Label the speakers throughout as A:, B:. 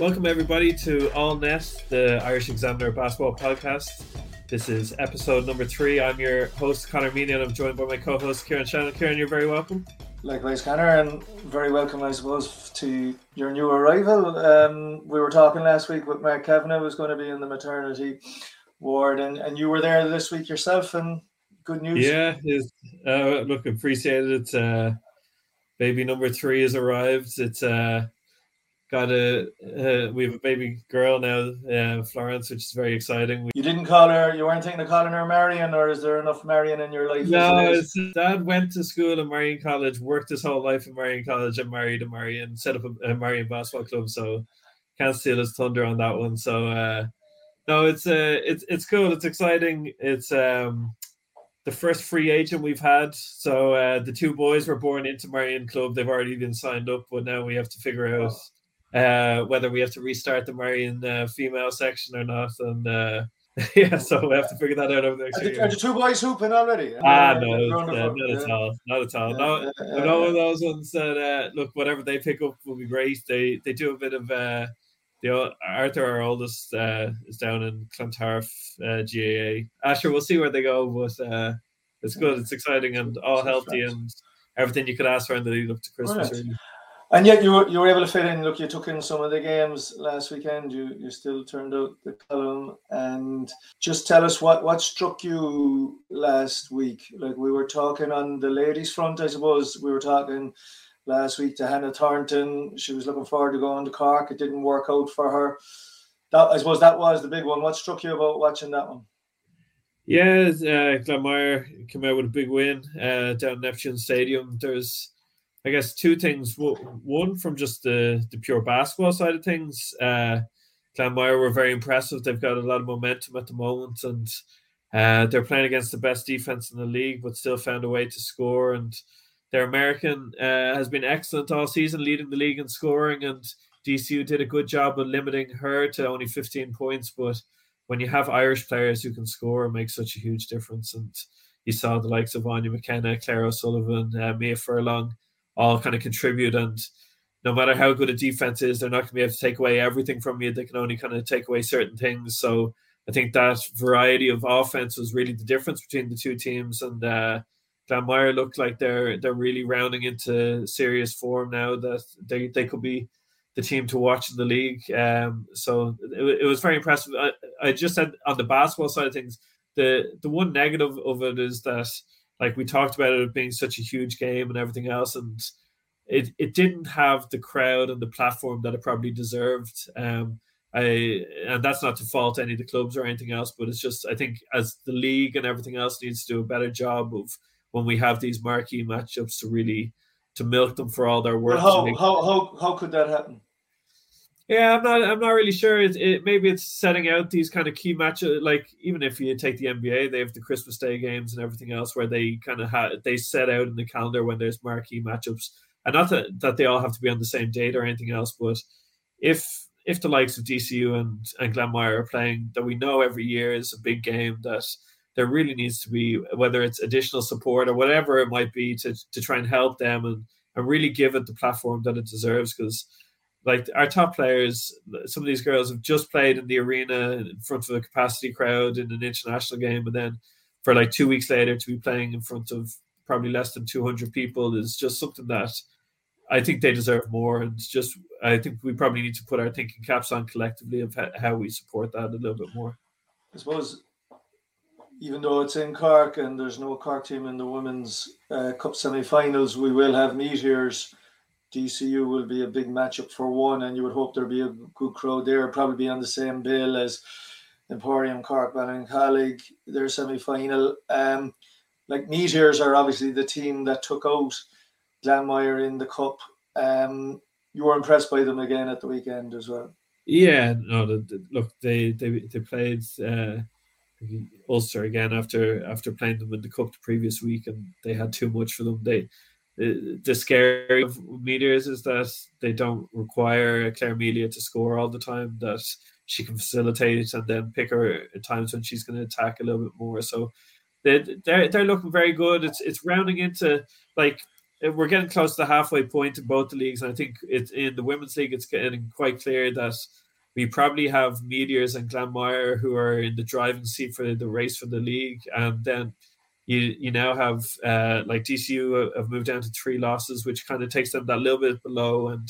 A: Welcome, everybody, to All Net, the Irish Examiner basketball podcast. This is episode number three. I'm your host, Connor Meany, and I'm joined by my co host, Kieran Shannon. Kieran, you're very welcome.
B: Likewise, Connor, and very welcome, I suppose, to your new arrival. Um, we were talking last week with Mark Kavanagh was going to be in the maternity ward, and, and you were there this week yourself, and good news.
A: Yeah, is uh, look, appreciated it. Uh, baby number three has arrived. It's uh, got a uh, we have a baby girl now, uh, Florence, which is very exciting. We,
B: You didn't call her, you weren't thinking of calling her Marion, or is there enough Marion in your life?
A: no, dad went to school in Marian College, worked his whole life in Marian College, and married a Marion, set up a, a Marian basketball club. So can't steal his thunder on that one. So uh, no, it's uh, it's it's cool. It's exciting. It's um the first free agent we've had. So uh, the two boys were born into Marian Club. They've already been signed up, but now we have to figure out uh, whether we have to restart the Marian uh, female section or not. And uh, yeah, so we have to figure that out over the next
B: Are the, are the two boys hooping already?
A: Ah, no, uh, not at all, not at all. No, but
B: yeah,
A: of those ones that uh, look, whatever they pick up will be great. They they do a bit of uh, the Arthur, our oldest, uh, is down in Clontarf uh, GAA. Asher, we'll see where they go, but uh, it's good. It's exciting and all healthy and everything you could ask for in the lead up to Christmas.
B: Brilliant. And yet you were you were able to fit in. Look, you took in some of the games last weekend. You you still turned out the column, and just tell us what what struck you last week. Like we were talking on the ladies' front, I suppose we were talking last week to Hannah Thornton. She was looking forward to going to Cork. It didn't work out for her. That I suppose that was the big one. What struck you about watching that one?
A: Yeah, uh, Glanmire came out with a big win uh, down Neptune Stadium. There's, I guess, two things. One from just the, the pure basketball side of things. Uh, Glanmire were very impressive. They've got a lot of momentum at the moment, and uh, they're playing against the best defense in the league, but still found a way to score. And their American uh, has been excellent all season, leading the league in scoring. And DCU did a good job of limiting her to only 15 points, but when you have Irish players who can score, it makes such a huge difference. And you saw the likes of Anya McKenna, Claire O'Sullivan, uh, Mia Furlong all kind of contribute. And no matter how good a defense is, they're not going to be able to take away everything from you. They can only kind of take away certain things. So I think that variety of offense was really the difference between the two teams. And uh, Glanmire looked like they're they're really rounding into serious form now. That they they could be the team to watch in the league. Um, so it, it was very impressive. I, I just said on the basketball side of things, the the one negative of it is that like we talked about it being such a huge game and everything else, and it it didn't have the crowd and the platform that it probably deserved. Um, I and that's not to fault any of the clubs or anything else, but it's just I think as the league and everything else needs to do a better job of when we have these marquee matchups to really to milk them for all their work.
B: Well, how, how how how could that happen?
A: Yeah, I'm not. I'm not really sure. It, it maybe it's setting out these kind of key matches. Uh, like even if you take the NBA, they have the Christmas Day games and everything else, where they kind of have they set out in the calendar when there's marquee matchups, and not that that they all have to be on the same date or anything else. But if if the likes of DCU and and Glanmire are playing, that we know every year is a big game that there really needs to be whether it's additional support or whatever it might be to to try and help them and and really give it the platform that it deserves because like our top players, some of these girls have just played in the arena in front of a capacity crowd in an international game, and then for like two weeks later to be playing in front of probably less than 200 people is just something that I think they deserve more. And just, I think we probably need to put our thinking caps on collectively of how we support that a little bit more.
B: I suppose even though it's in Cork and there's no Cork team in the women's uh, cup semi-finals, we will have meteors DCU will be a big matchup for one, and you would hope there'd be a good crowd there. Probably be on the same bill as Emporium Cork, Ballincollig, their semi final. Um, like Meteors are obviously the team that took out Glanmire in the cup. Um, you were impressed by them again at the weekend as well.
A: Yeah, no, the, the, look, they they they played uh, Ulster again after after playing them in the cup the previous week, and they had too much for them. They the, the scary of Meteors is that they don't require Claire Melia to score all the time. That she can facilitate and then pick her at times when she's going to attack a little bit more. So they they're they're looking very good. It's it's rounding into like we're getting close to the halfway point in both the leagues, and I think it's in the women's league. It's getting quite clear that we probably have Meteors and Glanmire who are in the driving seat for the race for the league, and then you you now have uh, like DCU have moved down to three losses, which kind of takes them that little bit below, and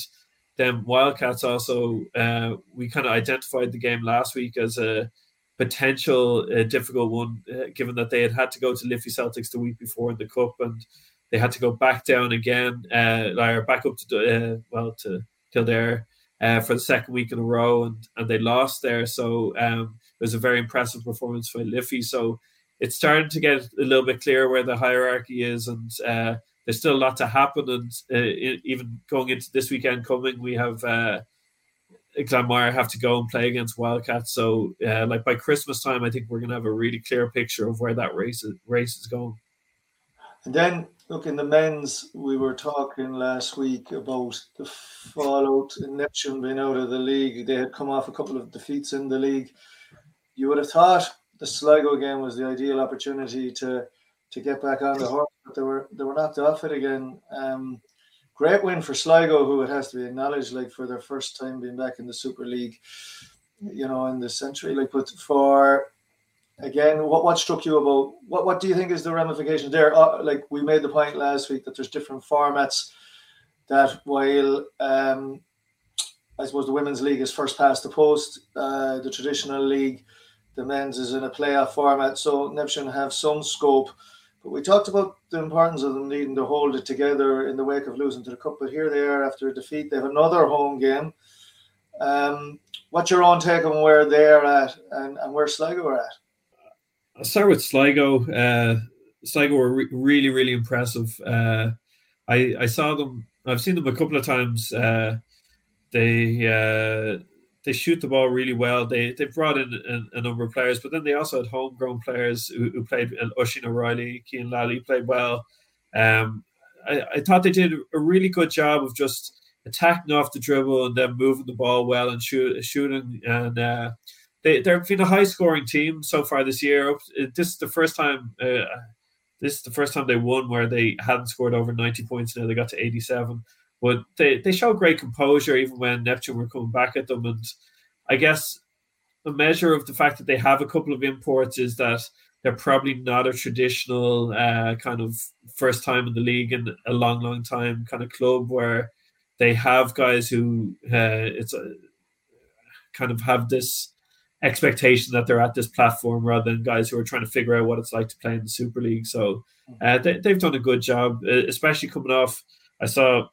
A: then Wildcats also uh, we kind of identified the game last week as a potential uh, difficult one, uh, given that they had had to go to Liffey Celtics the week before in the cup and they had to go back down again, uh, or back up to uh, well to Kildare for the second week in a row, and and they lost there. So um, it was a very impressive performance by Liffey. So it's starting to get a little bit clear where the hierarchy is, and uh, there's still a lot to happen. And uh, even going into this weekend coming, we have. Uh, Glanmire have to go and play against Wildcats. So, uh, like by Christmas time, I think we're going to have a really clear picture of where that race is, race is going.
B: And then look in the men's, we were talking last week about the fallout in Neptune being out of the league. They had come off a couple of defeats in the league. You would have thought the Sligo game was the ideal opportunity to to get back on the horse, but they were they were knocked off it again. Um, great win for Sligo, who it has to be acknowledged, like for their first time being back in the Super League, you know, in the century. Like, but for again, what what struck you about what what do you think is the ramification there? Uh, like we made the point last week that there's different formats. That while um, I suppose the women's league is first past the post, uh, the traditional league, the men's is in a playoff format, so Neptune have some scope. But we talked about the importance of them needing to hold it together in the wake of losing to the cup. But here they are after a defeat. They have another home game. Um, what's your own take on where they're at and, and where Sligo are at?
A: I'll start with Sligo. Uh, Sligo were re- really, really impressive. Uh, I I saw them. I've seen them a couple of times. Uh, they uh, they shoot the ball really well. They they brought in a, a, number of players, but then they also had homegrown players who, who played. Oisin O'Reilly, Cian Lally played well. Um, I, I thought they did a really good job of just attacking off the dribble and then moving the ball well and shoot, shooting and uh, they they've been a high scoring team so far this year. This is the first time. Uh, this is the first time they won where they hadn't scored over ninety points. Now they got to eighty seven, but they they show great composure even when Neptune were coming back at them. And I guess a measure of the fact that they have a couple of imports is that they're probably not a traditional uh, kind of first time in the league in a long, long time kind of club where they have guys who uh, it's a kind of have this expectation that they're at this platform rather than guys who are trying to figure out what it's like to play in the Super League. So uh, they, have done a good job, especially coming off. I saw,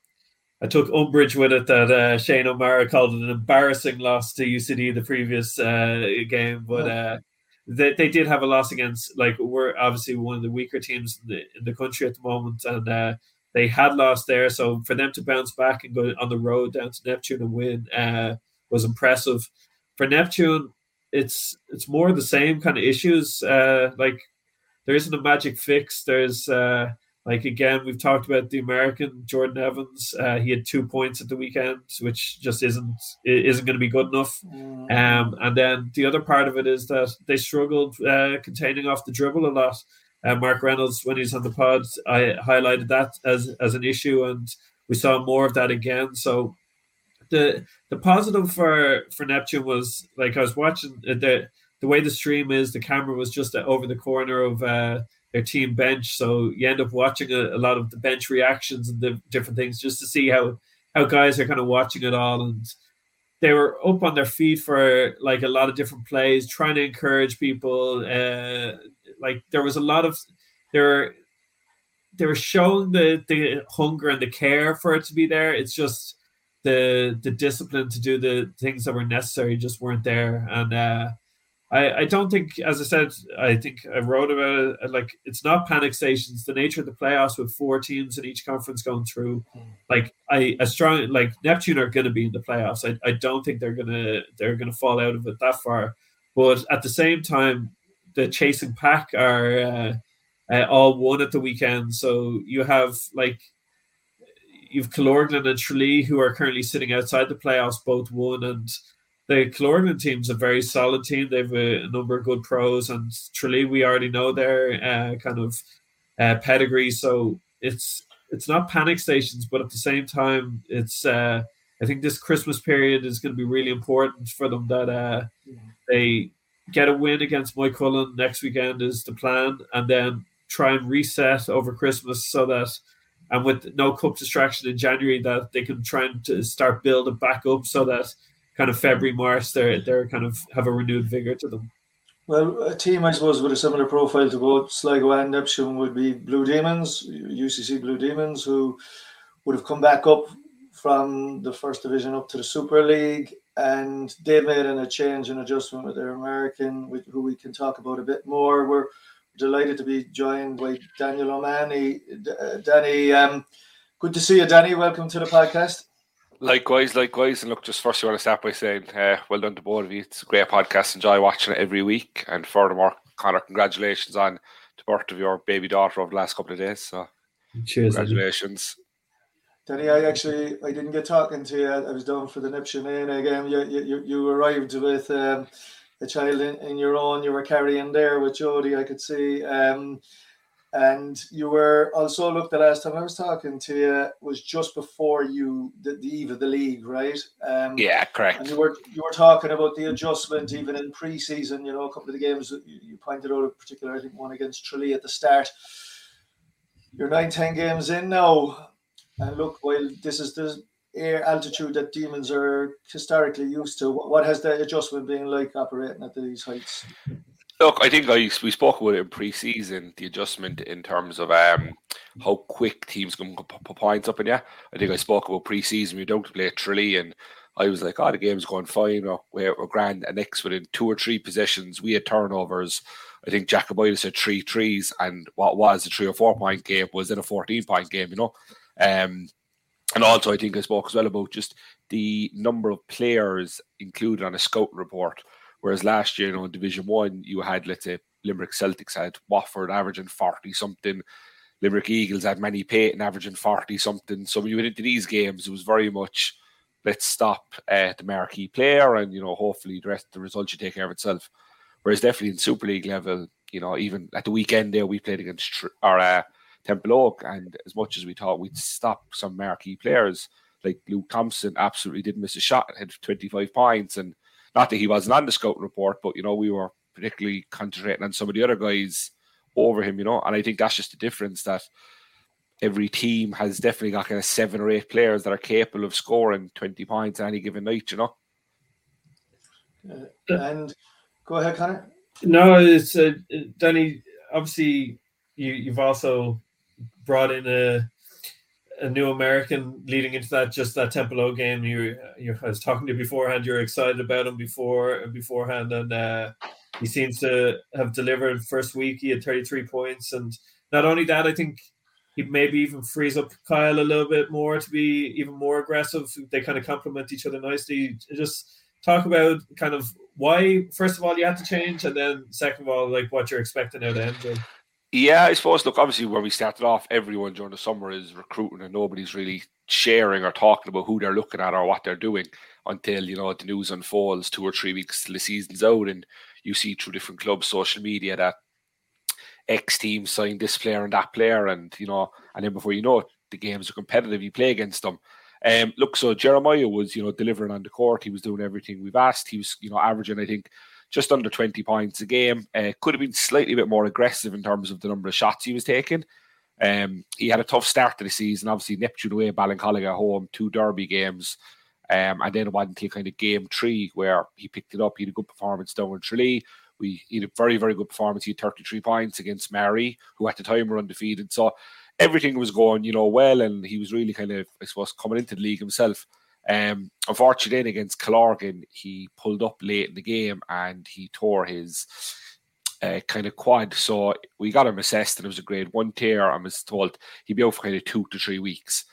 A: I took umbrage with it that uh, Shane O'Mara called it an embarrassing loss to UCD the previous uh, game, but uh, they, they did have a loss against, like, we're obviously one of the weaker teams in the, in the country at the moment, and uh, they had lost there. So for them to bounce back and go on the road down to Neptune and win was impressive. For Neptune, it's it's more the same kind of issues. Uh, like there isn't a magic fix. There's uh, like again, we've talked about the American Jordan Evans. Uh, he had two points at the weekend, which just isn't isn't going to be good enough. Mm. Um, and then the other part of it is that they struggled uh, containing off the dribble a lot. Uh, Mark Reynolds, when he's on the pod, I highlighted that as as an issue, and we saw more of that again. So the the positive for for Neptune was like I was watching the the way the stream is. The camera was just over the corner of uh, their team bench, so you end up watching a, a, lot of the bench reactions and the different things just to see how how guys are kind of watching it all and. They were up on their feet for like a lot of different plays, trying to encourage people. Uh, like there was a lot of there they were showing the the hunger and the care for it to be there. It's just the the discipline to do the things that were necessary just weren't there. And uh, I I don't think, as I said, I think I wrote about it. Like it's not panic stations. The nature of the playoffs with four teams in each conference going through, like I a strong like Neptune are going to be in the playoffs. I, I don't think they're gonna they're gonna fall out of it that far. But at the same time, the chasing pack are. Uh, uh, all won at the weekend. So you have like you've Killorglin and Tralee who are currently sitting outside the playoffs, both won, and the Killorglin team's a very solid team. They've a, a number of good pros, and Tralee we already know their uh, kind of uh, pedigree. So it's it's not panic stations, but at the same time, it's uh, I think this Christmas period is going to be really important for them that uh, they get a win against Moycullen next weekend is the plan, and then try and reset over Christmas so that and with no cup distraction in January that they can try and to start building back up so that kind of February, March they're they're kind of have a renewed vigor to them.
B: Well, a team I suppose with a similar profile to both Sligo and Neptune would be Blue Demons, UCC Blue Demons, who would have come back up from the first division up to the Super League, and they've made an, a change and adjustment with their American, with, who we can talk about a bit more. We're delighted to be joined by Daniel O'Mahony. Uh, Danny, um, good to see you, Danny. Welcome to the podcast.
C: Likewise, likewise. And look, just first, I want to start by saying, uh, well done to both of you. It's a great podcast. Enjoy watching it every week. And furthermore, Connor, congratulations on the birth of your baby daughter over the last couple of days. So,
A: cheers,
C: congratulations.
B: Danny, I actually I didn't get talking to you. I was down for the Neptune game. You, you, you arrived with um, a child in, in your own you were carrying there with Jody, I could see. Um, and you were also look the last time I was talking to you was just before you the, the eve of the league, right?
C: Um, yeah, correct.
B: And you were you were talking about the adjustment even in preseason. You know, a couple of the games you, you pointed out, in particular, I think one against Tralee at the start. You're nine, ten games in now, and look, while this is the air altitude that demons are historically used to. What has the adjustment been like operating at these heights?
C: Look, I think I, we spoke about it in pre-season, the adjustment in terms of um, how quick teams can put points up in you. I think I spoke about pre-season. We don't play Tralee, and I was like, "Oh, the game's going fine. We're, we're grand." And next, within two or three possessions, we had turnovers. I think Jacobitis had three trees, and what was a three or four point game was in a fourteen point game. You know, um, and also, I think I spoke as well about just the number of players included on a scouting report. Whereas last year, you know, in Division One, you had, let's say, Limerick Celtics had Watford averaging 40 something, Limerick Eagles had Manny Payton averaging 40 something. So when you went into these games, it was very much let's stop uh, the marquee player and, you know, hopefully the rest the results should take care of itself. Whereas definitely in Super League level, you know, even at the weekend there, we played against our uh, Templeogue. And as much as we thought we'd stop some marquee players, like Luke Thompson absolutely didn't miss a shot, had 25 points. And not that he wasn't on the scouting report, but, you know, we were particularly concentrating on some of the other guys over him, you know. And I think that's just the difference that every team has definitely got kind of seven or eight players that are capable of scoring 20 points any given night, you know.
B: Uh, and go ahead, Connor.
A: No, it's uh, Danny. Obviously, you you've also brought in a a new American leading into that just that Templeogue game. You you I was talking to you beforehand. You're excited about him before beforehand, and uh, he seems to have delivered. First week, he had 33 points, and not only that, I think he maybe even frees up Kyle a little bit more to be even more aggressive. They kind of complement each other nicely. Just talk about kind of why, first of all, you had to change, and then second of all, like what you're expecting out of MJ.
C: Yeah, I suppose. Look, obviously, where we started off, everyone during the summer is recruiting, and nobody's really sharing or talking about who they're looking at or what they're doing until you know the news unfolds two or three weeks till the season's out, and you see through different clubs, social media that X team signed this player and that player, and you know, and then before you know it, the games are competitive. You play against them. Um, look, so Jeremiah was you know delivering on the court. He was doing everything we've asked. He was you know averaging, I think just under 20 points a game. Uh, could have been slightly bit more aggressive in terms of the number of shots he was taking. Um, he had a tough start to the season. Obviously, Neptune away, Ballincollig at home, two derby games. Um, and then went until kind of game three where he picked it up. He had a good performance down in Tralee. We he had a very, very good performance. He had 33 points against Mary, who at the time were undefeated. So everything was going, you know, well, and he was really kind of, I suppose, coming into the league himself. Um, unfortunately, then against Killorglin, he pulled up late in the game and he tore his uh, kind of quad. So we got him assessed, and it was a grade one tear. I was told he'd be out for kind of two to three weeks.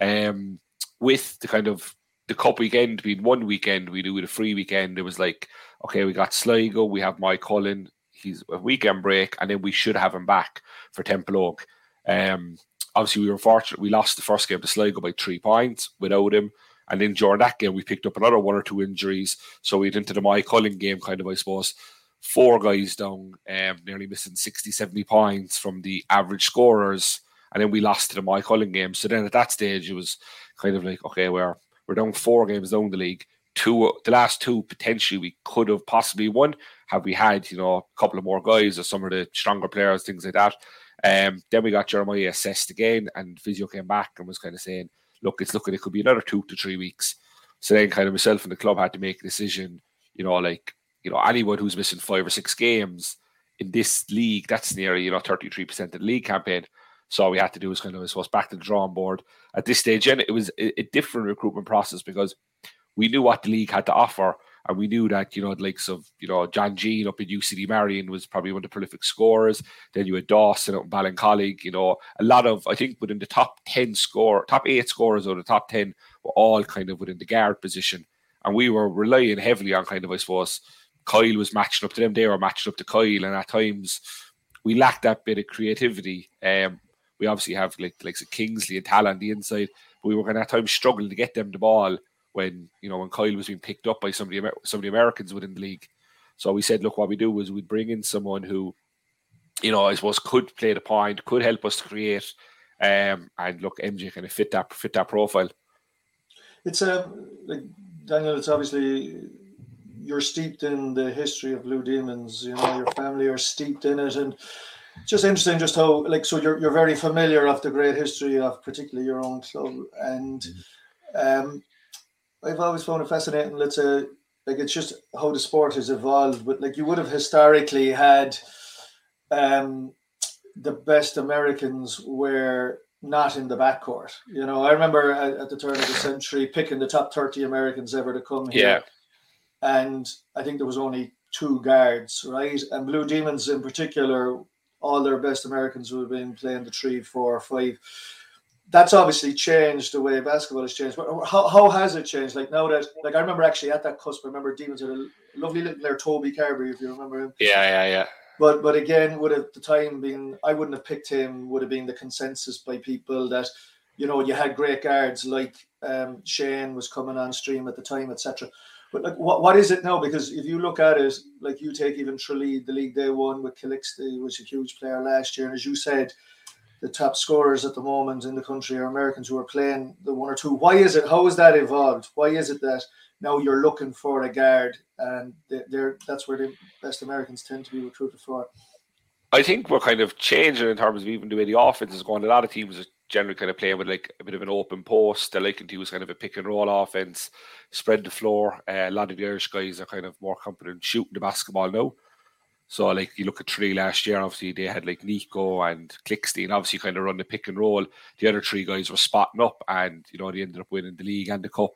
C: Um, with the kind of the cup weekend being one weekend, we do it a free weekend. It was like, okay, we got Sligo, we have Moycullen, he's a weekend break, and then we should have him back for Templeogue. Um, obviously, we were fortunate. We lost the first game to Sligo by three points without him. And then during that game, we picked up another one or two injuries. So we went into the Moycullen game, kind of, I suppose, four guys down, um, nearly missing 60, 70 points from the average scorers. And then we lost to the Moycullen game. So then at that stage, it was kind of like, okay, we're, we're down four games down the league. Two, the last two potentially we could have possibly won have we had, you know, a couple of more guys or some of the stronger players, things like that. Um, then we got Jeremiah assessed again, and physio came back and was kind of saying, look, it's looking, it could be another two to three weeks. So then, kind of myself and the club had to make a decision, you know, like, you know, anyone who's missing five or six games in this league, that's nearly, you know, 33% of the league campaign. So all we had to do was kind of, I suppose, back to the drawing board at this stage. And it was a, a different recruitment process because we knew what the league had to offer and we knew that, you know, the likes of, you know, John Jean up at UCD Marian was probably one of the prolific scorers. Then you had Dawson up in Ballincollig, you know, a lot of, I think within the top 10 score, top eight scorers or the top 10 were all kind of within the guard position. And we were relying heavily on kind of, I suppose, Kyle was matching up to them. They were matching up to Kyle. And at times we lacked that bit of creativity. Um, we obviously have like like Kingsley and Tala on the inside, but we were going to at times struggling to get them the ball when you know when Kyle was being picked up by some of the some of the Americans within the league. So we said, look, what we do is we'd bring in someone who, you know, I suppose could play the point, could help us to create, um, and look, MJ kind of fit that fit that profile.
B: It's a um, like Daniel. It's obviously you're steeped in the history of Blue Demons. You know, your family are steeped in it, and just interesting, just how like so you're you're very familiar of the great history of particularly your own club, and um, I've always found it fascinating. Let's say, like it's just how the sport has evolved. But like you would have historically had, um, the best Americans were not in the backcourt. You know, I remember at, at, the turn of the century picking the top thirty Americans ever to come here. Yeah. And I think there was only two guards, right? And Blue Demons in particular, all their best Americans would have been playing the three, four, five that's obviously changed the way basketball has changed. But how, how has it changed? Like now that like I remember actually at that cusp, I remember Demons had a lovely little player, Toby Carberry, if you remember him.
C: Yeah, yeah, yeah.
B: But but again, would at the time being I wouldn't have picked him, would have been the consensus by people that, you know, you had great guards like um, Shane was coming on stream at the time, etc. But like what, what is it now? Because if you look at it, like you take even Tralee, the league they won with Calixte was a huge player last year. And as you said, the top scorers at the moment in the country are Americans who are playing the one or two. Why is it? How has that evolved? Why is it that now you're looking for a guard and they're, that's where the best Americans tend to be recruited for?
C: I think we're kind of changing in terms of even the way the offense is going. A lot of teams are generally kind of playing with like a bit of an open post. They're liking to use kind of a pick and roll offense, spread the floor. Uh, a lot of the Irish guys are kind of more confident shooting the basketball now. So like you look at three last year, obviously they had like Nico and Clickstein, obviously kind of run the pick and roll. The other three guys were spotting up, and you know they ended up winning the league and the cup.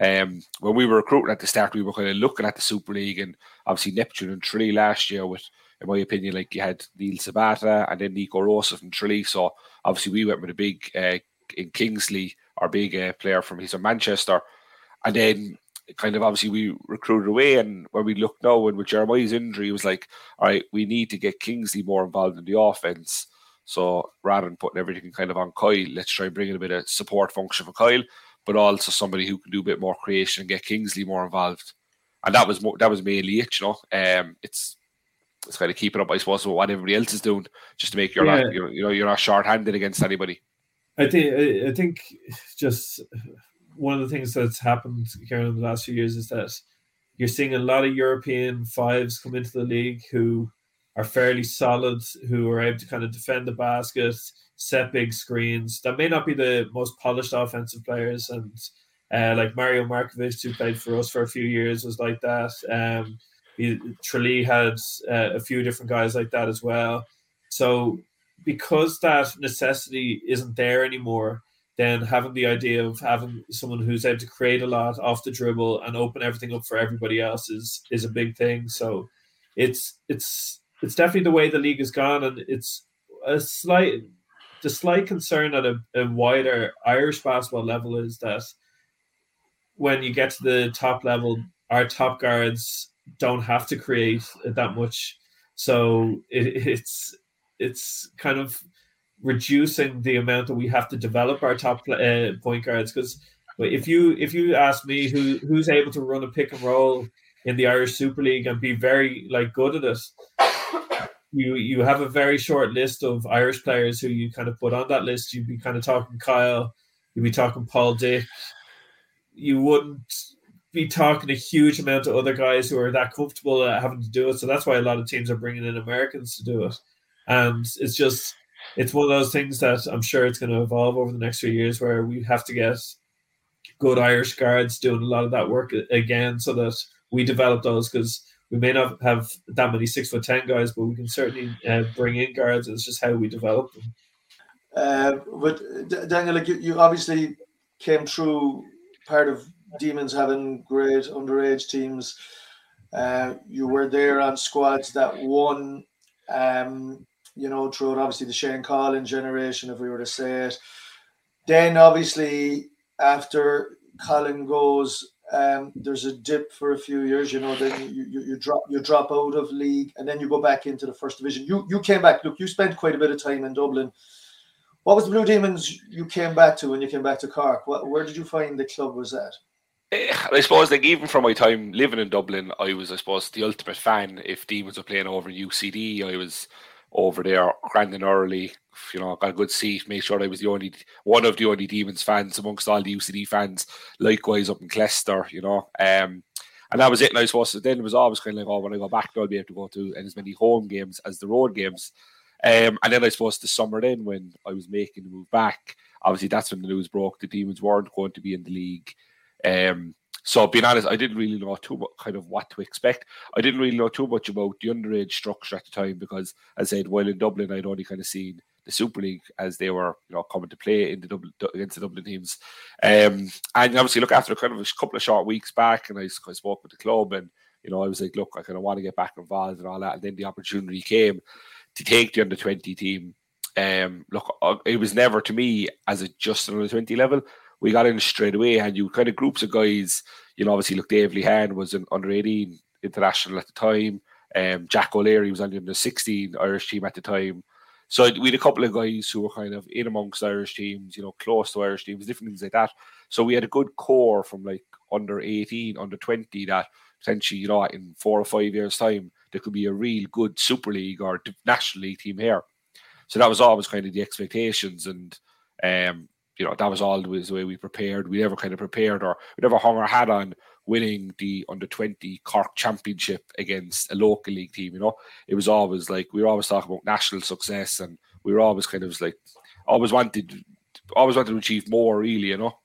C: Um, when we were recruiting at the start, we were kind of looking at the Super League and obviously Neptune and Tralee last year. With, in my opinion, like you had Neil Sabata and then Nico Rosa from Tralee. So obviously we went with a big uh, in Kingsley, our big uh, player from he's from Manchester, and then kind of obviously we recruited away. And when we look now, and with Jeremiah's injury, it was like, all right, we need to get Kingsley more involved in the offense. So rather than putting everything kind of on Kyle, let's try and bring in a bit of support function for Kyle, but also somebody who can do a bit more creation and get Kingsley more involved. And that was more, that was mainly it, you know. Um, it's it's kind of keeping up, I suppose, with what everybody else is doing, just to make your yeah. you you know you're not short-handed against anybody.
A: I think I think just one of the things that's happened here in the last few years is that you're seeing a lot of European fives come into the league who are fairly solid, who are able to kind of defend the basket, set big screens. That may not be the most polished offensive players, and uh, like Mario Markovic, who played for us for a few years, was like that. Um, Tralee had uh, a few different guys like that as well. So because that necessity isn't there anymore, then having the idea of having someone who's able to create a lot off the dribble and open everything up for everybody else is is a big thing. So it's it's it's definitely the way the league has gone, and it's a slight the slight concern at a, a wider Irish basketball level is that when you get to the top level, our top guards don't have to create that much. So it, it's it's kind of reducing the amount that we have to develop our top uh, point guards because if you if you ask me who who's able to run a pick and roll in the Irish Super League and be very like good at it, you you have a very short list of Irish players who you kind of put on that list. You'd be kind of talking Kyle, you'd be talking Paul Dick. You wouldn't be talking a huge amount of other guys who are that comfortable at having to do it. So that's why a lot of teams are bringing in Americans to do it. And it's just it's one of those things that I'm sure it's going to evolve over the next few years where we have to get good Irish guards doing a lot of that work again so that we develop those because we may not have that many six foot ten guys, but we can certainly uh, bring in guards. It's just how we develop them.
B: Uh, but Daniel, like you, you obviously came through part of Demons having great underage teams. Uh, you were there on squads that won, um, you know, throughout obviously the Shane Collins generation, if we were to say it. Then obviously after Colin goes, um, there's a dip for a few years, you know, then you, you, you, drop you drop out of league and then you go back into the first division. You you came back, look, you spent quite a bit of time in Dublin. What was the Blue Demons you came back to when you came back to Cork? What, where did you find the club was at?
C: Eh, I suppose, like even from my time living in Dublin, I was, I suppose, the ultimate fan. If Demons were playing over in UCD, I was over there, grinding early, you know, got a good seat, made sure I was the only one of the only Demons fans amongst all the UCD fans. Likewise up in Killester, you know. Um, and that was it. And I suppose then it was always kind of like, oh, when I go back, I'll be able to go to as many home games as the road games. Um, and then I suppose the summer then when I was making the move back, obviously that's when the news broke the Demons weren't going to be in the league. Um, so being honest, I didn't really know too much kind of what to expect. I didn't really know too much about the underage structure at the time because, as I said, while in Dublin, I'd only kind of seen the Super League as they were, you know, coming to play in the Dublin against the Dublin teams. Um, and obviously, look after kind of a couple of short weeks back, and I, I spoke with the club, and you know, I was like, look, I kind of want to get back involved and all that. And then the opportunity came to take the under twenty team. Um, look, uh, it was never to me as a just an under twenty level we got in straight away, and you kind of groups of guys. You know, obviously, look, Dave Lehan was an under eighteen international at the time. Um, Jack O'Leary was on the under sixteen Irish team at the time. So we had a couple of guys who were kind of in amongst Irish teams, you know, close to Irish teams, different things like that. So we had a good core from like under 18, under 20 that potentially, you know, in four or five years' time, there could be a real good Super League or National League team here. So that was always kind of the expectations. And um, you know, that was all the way we prepared. We never kind of prepared or we never hung our hat on winning the under 20 Cork championship against a local league team. You know, it was always like we were always talking about national success and we were always kind of like always wanted always wanted to achieve more really, you know.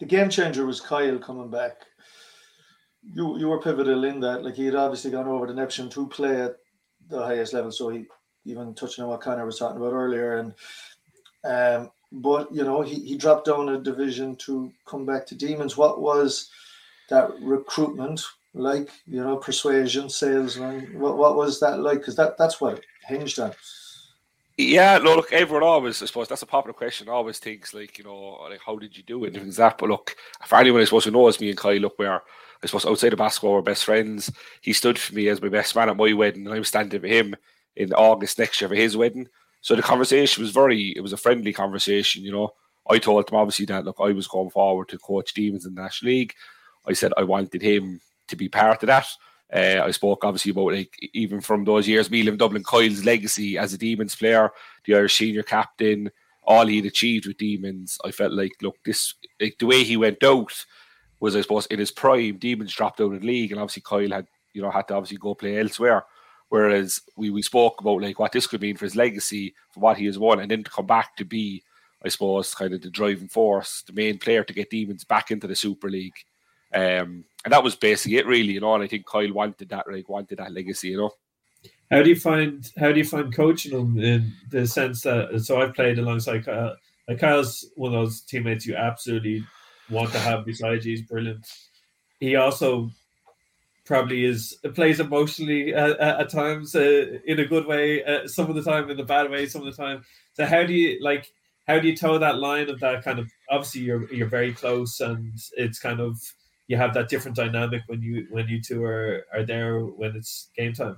B: The game changer was Kyle coming back. You you were pivotal in that. Like he had obviously gone over to Neptune to play at the highest level. So he even touching on what Connor was talking about earlier and um but you know he, he dropped down a division to come back to demons what was that recruitment like you know persuasion salesman what, what was that like because that that's what hinged on
C: yeah, no look, everyone always, I suppose, that's a popular question. Always thinks like, you know, like how did you do it and things like that. But look, for anyone I suppose who knows me and Kyle, look, where I suppose outside of basketball, we're best friends. He stood for me as my best man at my wedding, and i'm standing for him in August next year for his wedding. So the conversation was very, it was a friendly conversation, you know. I told him obviously that look, I was going forward to coach Demons in the National League. I said I wanted him to be part of that. Uh, I spoke obviously about like even from those years, me living Dublin, Kyle's legacy as a Demons player, the Irish senior captain, all he'd achieved with Demons. I felt like look, this like the way he went out was I suppose in his prime. Demons dropped out of the league, and obviously Kyle had you know had to obviously go play elsewhere. Whereas we, we spoke about like what this could mean for his legacy, for what he has won, and then to come back to be, I suppose, kind of the driving force, the main player to get Demons back into the Super League. Um, and that was basically it, really, you know. And I think Kyle wanted that, like, wanted that legacy, you know.
A: How do you find how do you find coaching them in the sense that so I've played alongside Kyle. Like Kyle's one of those teammates you absolutely want to have beside you. He's brilliant. He also probably is plays emotionally at, at times uh, in a good way, uh, some of the time in a bad way, some of the time. So how do you like? How do you toe that line of that kind of? Obviously, you're you're very close, and it's kind of you have that different dynamic when you when you two are are there when it's game time.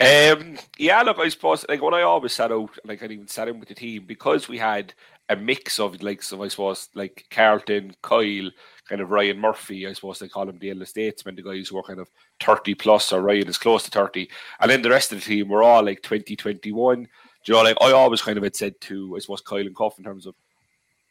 C: Um, yeah, look, I suppose like when I always set out, like I even sat in with the team because we had a mix of like so I suppose like Carlton, Kyle, kind of Ryan Murphy, I suppose they call him the elder statesman, the guys who are kind of 30 plus or Ryan is close to 30. And then the rest of the team were all like 20, 21. Do you know, like I always kind of had said to I suppose Kyle and Cuff in terms of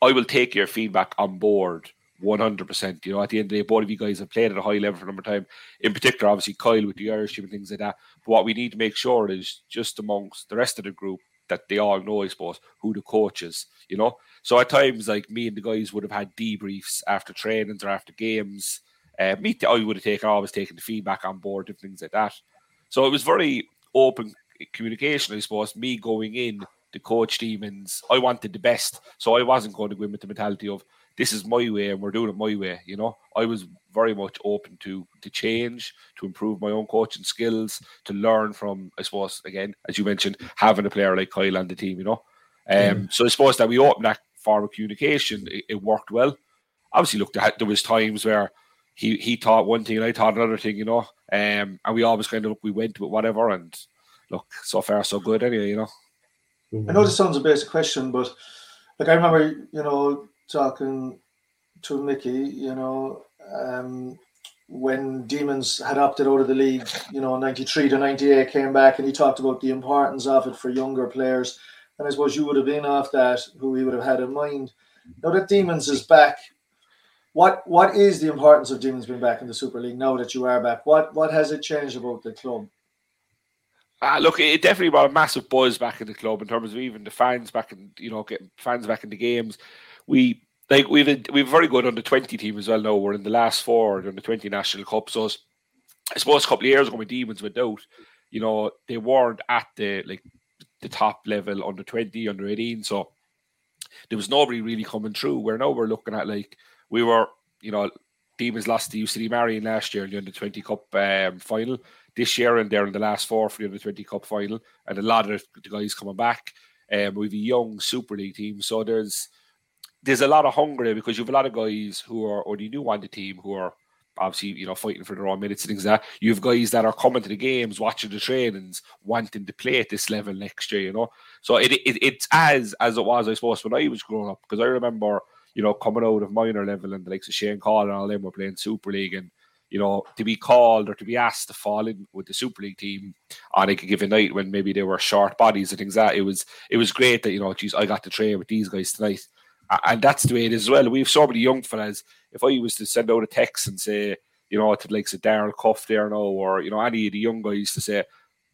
C: I will take your feedback on board 100%. You know, at the end of the day, both of you guys have played at a high level for a number of time. In particular, obviously, Kyle with the Irish team and things like that. But what we need to make sure is just amongst the rest of the group that they all know, I suppose, who the coach is, you know. So at times, like me and the guys would have had debriefs after trainings or after games. Uh, me, I would have taken always taken the feedback on board and things like that. So it was very open communication, I suppose. Me going in the coach demons, I wanted the best, so I wasn't going to go in with the mentality of this is my way and we're doing it my way. You know, I was very much open to to change, to improve my own coaching skills, to learn from, I suppose, again, as you mentioned, having a player like Kyle on the team. You know, um, mm. so I suppose that we opened that form of communication. It, it worked well. Obviously, look, there was times where he he taught one thing and I taught another thing. You know, um, and we always kind of look, we went with whatever, and look, so far so good. Anyway, you know.
B: I know this sounds a basic question, but like I remember, you know, talking to Mickey, you know, um, when Demons had opted out of the league, you know, 93 to 98 came back and he talked about the importance of it for younger players. And I suppose you would have been off that, who he would have had in mind. Now that Demons is back, what what is the importance of Demons being back in the Super League now that you are back? What what has it changed about the club?
C: Uh, look, it definitely brought a massive buzz back in the club in terms of even the fans back in, you know, getting fans back in the games we like we've a, we've a very good under twenty team as well. Now we're in the last four under twenty national cup. So I suppose a couple of years ago when Demons went out, you know they weren't at the like the top level under twenty, under eighteen. So there was nobody really coming through. Where now we're looking at like we were, you know, Demons lost to UCD Marian last year in the under twenty cup um, final. This year and they're in the last four for the under twenty cup final, and a lot of the guys coming back. Um, we've a young Super League team, so there's there's a lot of hunger there because you have a lot of guys who are already new on the team who are obviously you know fighting for their own minutes and things like that. You have guys that are coming to the games, watching the trainings, wanting to play at this level next year. You know, so it, it it's as as it was, I suppose, when I was growing up because I remember you know coming out of minor level and the likes of Shane Call and all them were playing Super League and. You know, to be called or to be asked to fall in with the Super League team on a given night when maybe they were short bodies and things like that, it was it was great that you know, geez, I got to train with these guys tonight and that's the way it is as well. We have so many young fellas. If I was to send out a text and say, you know, to like Darren Cuff there now, or you know, any of the young guys to say,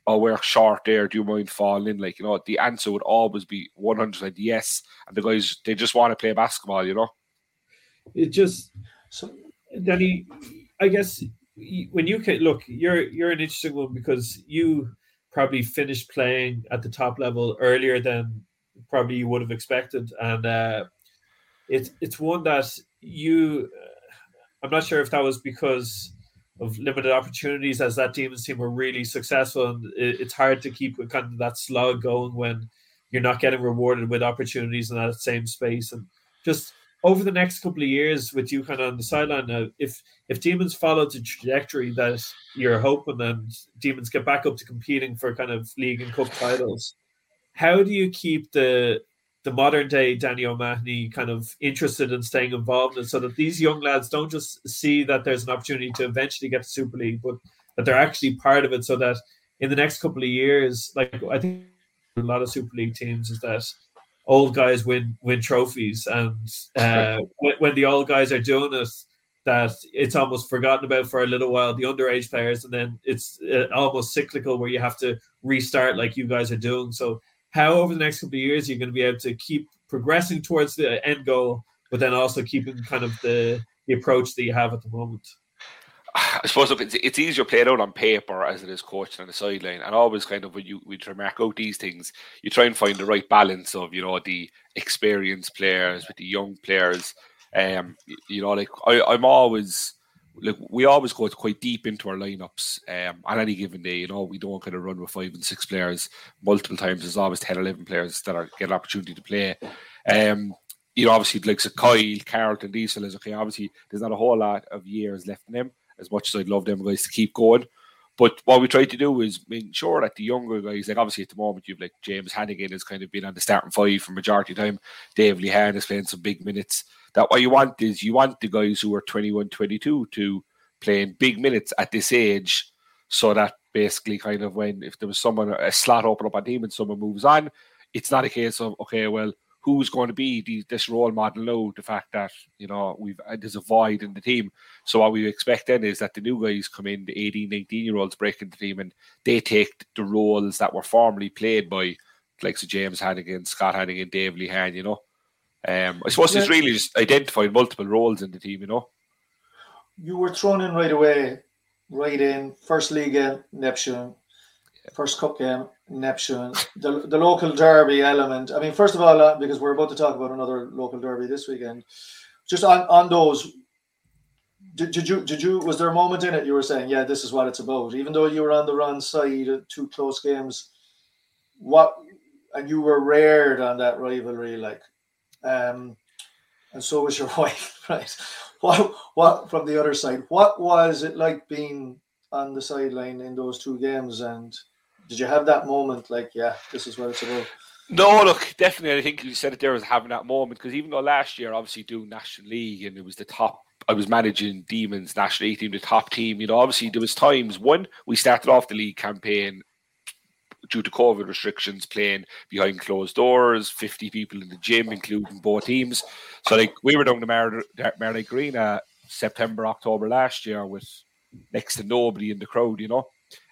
C: "Oh, we're short there. Do you mind falling in?" Like, you know, the answer would always be one hundred yes. And the guys, they just want to play basketball. You know,
A: it just so Danny. I guess when you can look, you're you're an interesting one because you probably finished playing at the top level earlier than probably you would have expected, and uh, it's it's one that you. I'm not sure if that was because of limited opportunities, as that Demons team were really successful, and it, it's hard to keep kind of that slog going when you're not getting rewarded with opportunities in that same space. And just over the next couple of years, with you kind of on the sideline now, if if Demons follow the trajectory that you're hoping, and Demons get back up to competing for kind of league and cup titles, how do you keep the the modern day Danny O'Mahony kind of interested in staying involved and so that these young lads don't just see that there's an opportunity to eventually get to Super League, but that they're actually part of it so that in the next couple of years, like I think a lot of Super League teams is that old guys win win trophies and uh, when, when the old guys are doing it, that it's almost forgotten about for a little while, the underage players, and then it's uh, almost cyclical where you have to restart like you guys are doing. So how over the next couple of years you're going to be able to keep progressing towards the end goal, but then also keeping kind of the the approach that you have at the moment.
C: I suppose it's, it's easier played out on paper as it is coached on the sideline. And always kind of when you we try to mark out these things, you try and find the right balance of, you know, the experienced players with the young players. Um, you know, like I, I'm always like we always go quite deep into our lineups um, on any given day. You know, we don't kind of run with five and six players multiple times. There's always 10, 11 players that are get an opportunity to play. Um, you know, obviously, like so Kyle, Carlton, Diesel fellas, okay, obviously, there's not a whole lot of years left in them, as much as I'd love them guys to keep going. But what we try to do is make sure that the younger guys, like obviously at the moment, you've like James Hannigan has kind of been on the starting five for majority time. Dave Lehane is playing some big minutes. That what you want is you want the guys who are 21, 22 to playing big minutes at this age, so that basically kind of when if there was someone a slot open up on team and someone moves on, it's not a case of okay, well, who's going to be the, this role model now? The fact that you know we've uh, there's a void in the team. So what we expect then is that the new guys come in, the 18, 19 year olds break into the team, and they take the roles that were formerly played by like so James Hannigan, Scott Hannigan, Dave Lehane. You know, um, I suppose yeah. it's really just identifying multiple roles in the team. You know,
B: you were thrown in right away, right in first league game, Neptune, first cup game, Neptune, the, the local derby element. I mean, first of all, uh, because we're about to talk about another local derby this weekend, just on, on those, did, did you did you was there a moment in it you were saying, yeah, this is what it's about, even though you were on the wrong side two close games, what and you were reared on that rivalry, like, um, and so was your wife, right? What what from the other side? What was it like being on the sideline in those two games and did you have that moment like, yeah, this is what it's about?
C: No, look, definitely. I think you said it there as having that moment because even though last year, obviously, doing National League and it was the top, I was managing Demons National League team, the top team. You know, obviously there was times when we started off the league campaign due to COVID restrictions, playing behind closed doors, fifty people in the gym, including both teams. So like we were down to Mar- Mardyke Arena uh, September, October last year with next to nobody in the crowd. You know.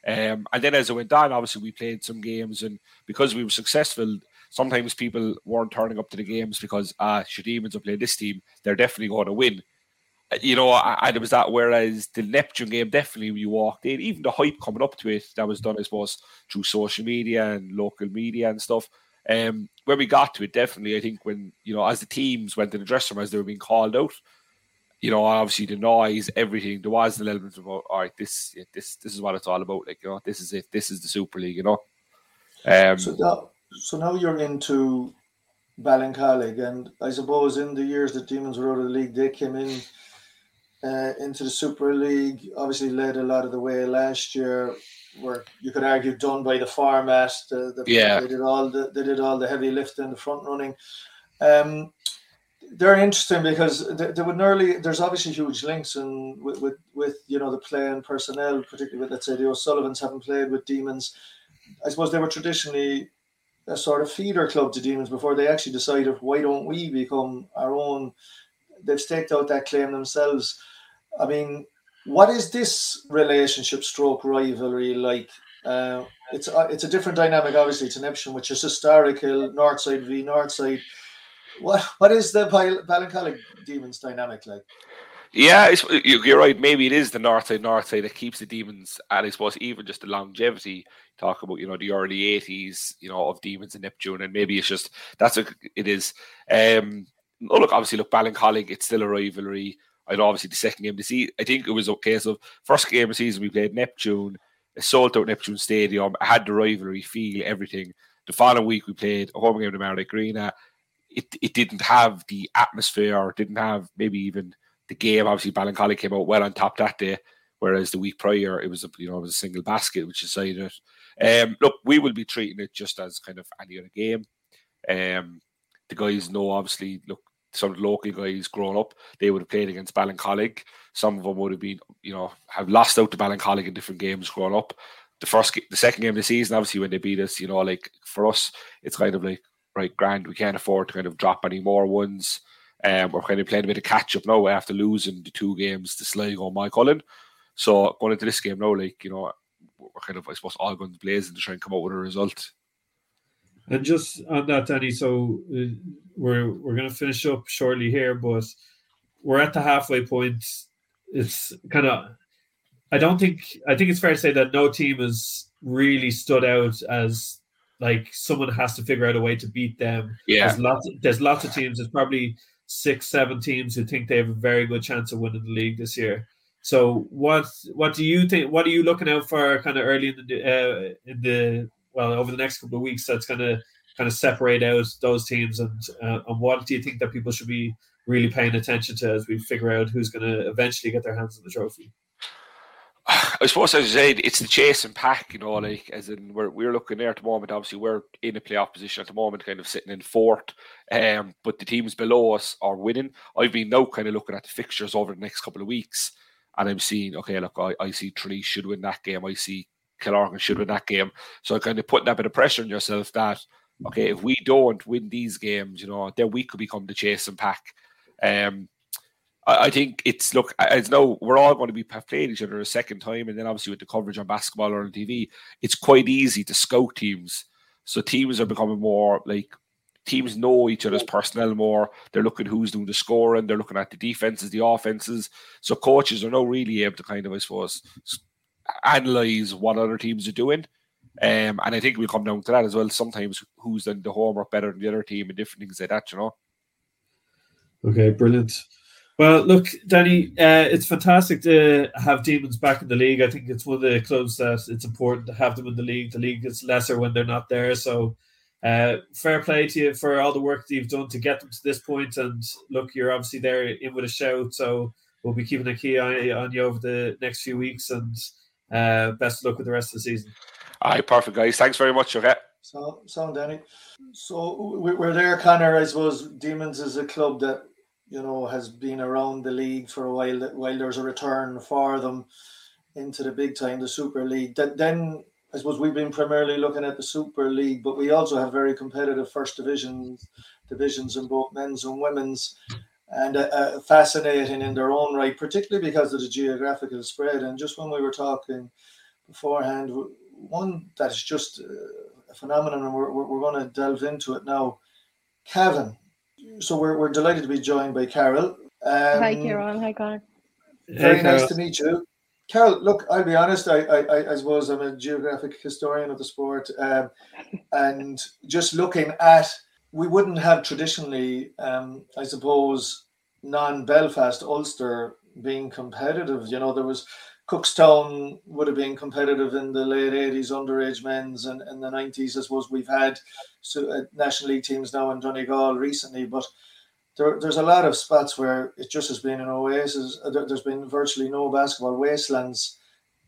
C: Um, and then as it went on, obviously we played some games, and because we were successful, sometimes people weren't turning up to the games because ah, uh, Demons are playing this team, they're definitely going to win. Uh, you know, and it was that. Whereas the Neptune game, definitely you walked in, even the hype coming up to it, that was done, I suppose, through social media and local media and stuff. Um, when we got to it, definitely, I think when you know, as the teams went in the dressing room as they were being called out, you know, obviously the noise, everything. There was an element of, all right, this, this, this is what it's all about. Like, you know, this is it. This is the Super League. You know.
B: Um, so now, so now you're into Ballincollig, and I suppose in the years that Demons were out of the league, they came in uh, into the Super League. Obviously, led a lot of the way last year. Where you could argue done by the format, the, the
C: yeah,
B: they did all the they did all the heavy lifting, the front running. Um, they're interesting because they, they would nearly there's obviously huge links and with, with, with you know the playing personnel, particularly with let's say the O'Sullivans haven't played with Demons. I suppose they were traditionally a sort of feeder club to Demons before they actually decided why don't we become our own. They've staked out that claim themselves. I mean, what is this relationship stroke rivalry like? Uh, it's a, it's a different dynamic, obviously, to Neptune, which is historical Northside v Northside what what is the Ballincollig Demons dynamic like?
C: Yeah, you're right. Maybe it is the north side, north side that keeps the demons, and I suppose even just the longevity. Talk about you know the early '80s, you know, of demons and Neptune, and maybe it's just that's what it is. Um, oh, look, obviously, look, Ballincollig, it's still a rivalry. Know, obviously, the second game to see, I think it was okay. So, first game of the season, we played Neptune, a sold out Neptune Stadium. Had the rivalry feel, everything. The following week, we played a home game to Mardyke Arena it, it didn't have the atmosphere or didn't have maybe even the game. Obviously, Ballincollig came out well on top that day, whereas the week prior it was a you know it was a single basket which decided it. Um, look, we will be treating it just as kind of any other game. Um, the guys know obviously. Look, some local guys growing up, they would have played against Ballincollig. Some of them would have been, you know, have lost out to Ballincollig in different games growing up. The first, the second game of the season, obviously, when they beat us, you know, like for us, it's kind of like right, grand, we can't afford to kind of drop any more ones. Um, we're kind of playing a bit of catch up now after losing the two games to Sligo and Moycullen. So going into this game now, like, you know, we're kind of, I suppose, all guns blazing to try and come out with a result.
A: And just on that, Danny, so uh, we're we're going to finish up shortly here, but we're at the halfway point. It's kind of I don't think I think it's fair to say that no team has really stood out as like someone has to figure out a way to beat them.
C: Yeah.
A: There's lots there's lots of teams. There's probably six, seven teams who think they have a very good chance of winning the league this year. So what what do you think? What are you looking out for kind of early in the uh, in the well over the next couple of weeks? That's going to kind of separate out those teams and uh, and what do you think that people should be really paying attention to as we figure out who's going to eventually get their hands on the trophy?
C: I suppose as you said, it's the chase and pack, you know, like as in we're we're looking there at the moment. Obviously, we're in a playoff position at the moment, kind of sitting in fourth. Um, but the teams below us are winning. I've been now kind of looking at the fixtures over the next couple of weeks, and I'm seeing, okay, look, I, I see Tralee should win that game. I see Killorglin should win that game. So kind of putting that bit of pressure on yourself that, okay, if we don't win these games, you know, then we could become the chase and pack. Um, I, I think it's look as though we're all going to be playing each other a second time, and then obviously with the coverage on basketball or on TV, it's quite easy to scout teams. So teams are becoming more like teams know each other's personnel more. They're looking who's doing the scoring. They're looking at the defenses, the offenses. So coaches are now really able to kind of, I suppose, analyze what other teams are doing. Um, and I think we'll come down to that as well. Sometimes who's done the homework better than the other team and different things like that, you know.
A: Okay, brilliant. Well, look, Danny, uh, it's fantastic to have Demons back in the league. I think it's one of the clubs that it's important to have them in the league. The league is lesser when they're not there. So, uh, fair play to you for all the work that you've done to get them to this point. And look, you're obviously there in with a shout. So, we'll be keeping a key eye on you over the next few weeks. And uh, best of luck with the rest of the season.
C: All right, perfect, guys. Thanks very much. Okay.
B: So, so Danny. So we're there, Connor. I suppose Demons is a club that you know has been around the league for a while. While there's a return for them into the big time, the Super League. That then I suppose we've been primarily looking at the Super League, but we also have very competitive first division divisions in both men's and women's, and uh, uh, fascinating in their own right, particularly because of the geographical spread. And just when we were talking beforehand, one that's just a phenomenon, and we're, we're going to delve into it now. Cavan. So we're, we're delighted to be joined by Carol. Um,
D: Hi, Carol. Hi, Connor.
B: Very
A: Hey,
B: nice
A: Carol.
B: to meet you. Carol, look, I'll be honest, I, I, I- I suppose I'm a geographic historian of the sport. Um, and just looking at, we wouldn't have traditionally, um, I suppose, non Belfast Ulster being competitive. You know, there was Cookstown would have been competitive in the late 80s, underage men's, and in the 90s. I suppose we've had so, uh, National League teams now in Donegal recently, but there, there's a lot of spots where it just has been an oasis. Uh, there- There's been virtually no basketball wastelands.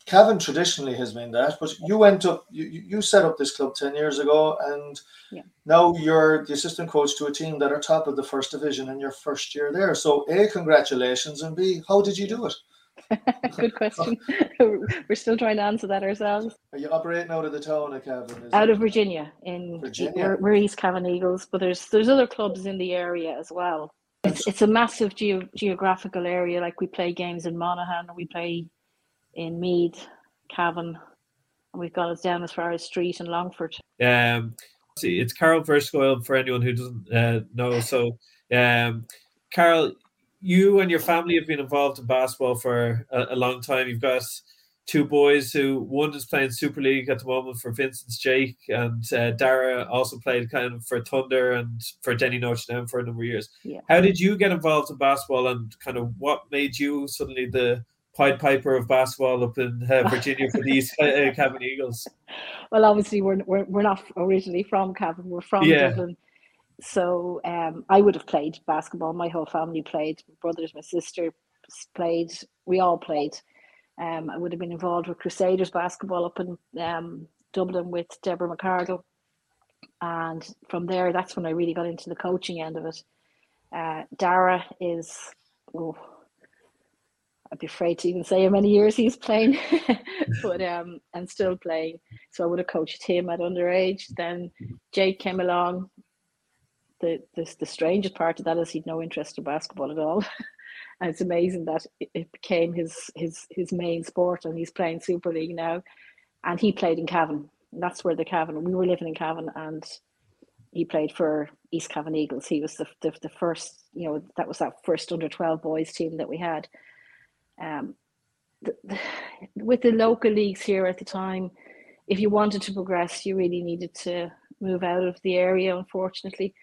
B: Cavan traditionally has been that, but you went up, you, you you set up this club 10 years ago, and
D: Yeah.
B: now you're the assistant coach to a team that are top of the first division in your first year there. So, A, congratulations, and B, how did you do it?
D: Good question. We're still trying to answer that ourselves.
B: Are you operating out of the town of Cavan? Is
D: Out
B: it?
D: of Virginia, in
B: Virginia.
D: We're, we're East Cavan Eagles, but there's there's other clubs in the area as well. It's, it's a massive geo- geographical area. Like we play games in Monaghan, we play in Meath, Cavan, and we've got us down as far as Street and Longford.
A: Um, see, it's Carol Verscoil for anyone who doesn't uh, know. So, um, Carol, you and your family have been involved in basketball for a, a long time. You've got two boys who one is playing Super League at the moment for Vincent's Jake, and uh, Dara also played kind of for Thunder and for Denny Notre Dame for a number of years.
D: Yeah.
A: How did you get involved in basketball, and kind of what made you suddenly the Pied Piper of basketball up in uh, Virginia for the East uh, Cavan Eagles?
D: Well, obviously we're we're, we're not originally from Cavan. We're from
A: Yeah.
D: Dublin. So um, I would have played basketball. My whole family played. My brothers, my sister played. We all played. Um, I would have been involved with Crusaders basketball up in um, Dublin with Deborah McCargill. And from there, that's when I really got into the coaching end of it. Uh, Dara is, oh, I'd be afraid to even say how many years he's playing, but um, and still playing. So I would have coached him at underage. Then Jake came along. The, the the strangest part of that is he'd no interest in basketball at all. and it's amazing that it, became his his his main sport, and he's playing Super League now. And he played in Cavan. That's where the Cavan. We were living in Cavan, and he played for East Cavan Eagles. He was the, the the first, you know, that was that first under twelve boys team that we had. Um, the, the, with the local leagues here at the time, if you wanted to progress, you really needed to move out of the area, unfortunately.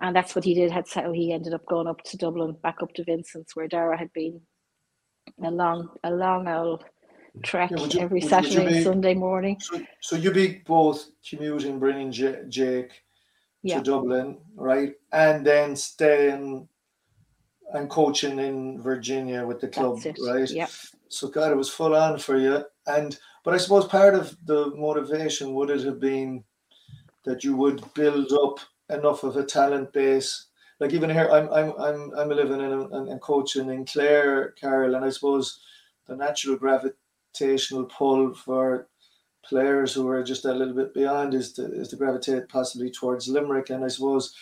D: And that's what he did. Had how he ended up going up to Dublin, back up to Vincent's, where Dara had been a long, a long old trek yeah, you, every Saturday be, and Sunday morning.
B: So, so you be both commuting, bringing J- Jake yeah. to Dublin, right, and then staying and coaching in Virginia with the club, right?
D: Yeah.
B: So God, it was full on for you. And but I suppose part of the motivation would it have been that you would build up enough of a talent base. Like even here, I'm I'm I'm I'm living in and, coaching in Clare, Carol, and I suppose the natural gravitational pull for players who are just a little bit beyond is to is to gravitate possibly towards Limerick. And I suppose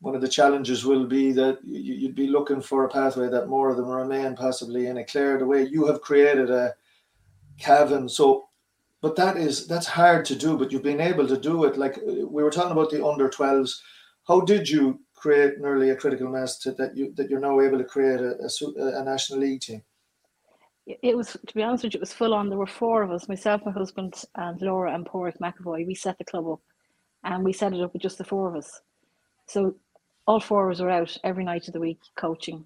B: one of the challenges will be that you'd be looking for a pathway that more of them remain possibly in a Clare the way you have created a Cavan. So, but that is that's hard to do. But you've been able to do it. Like we were talking about the under 12s. How did you create nearly a critical mass to, that you that you're now able to create a, a, a national league team?
D: it was to be honest with you, it was full on. There were four of us, myself, my husband, and Laura and Pádraig McAvoy. We set the club up, and we set it up with just the four of us. So all four of us were out every night of the week coaching,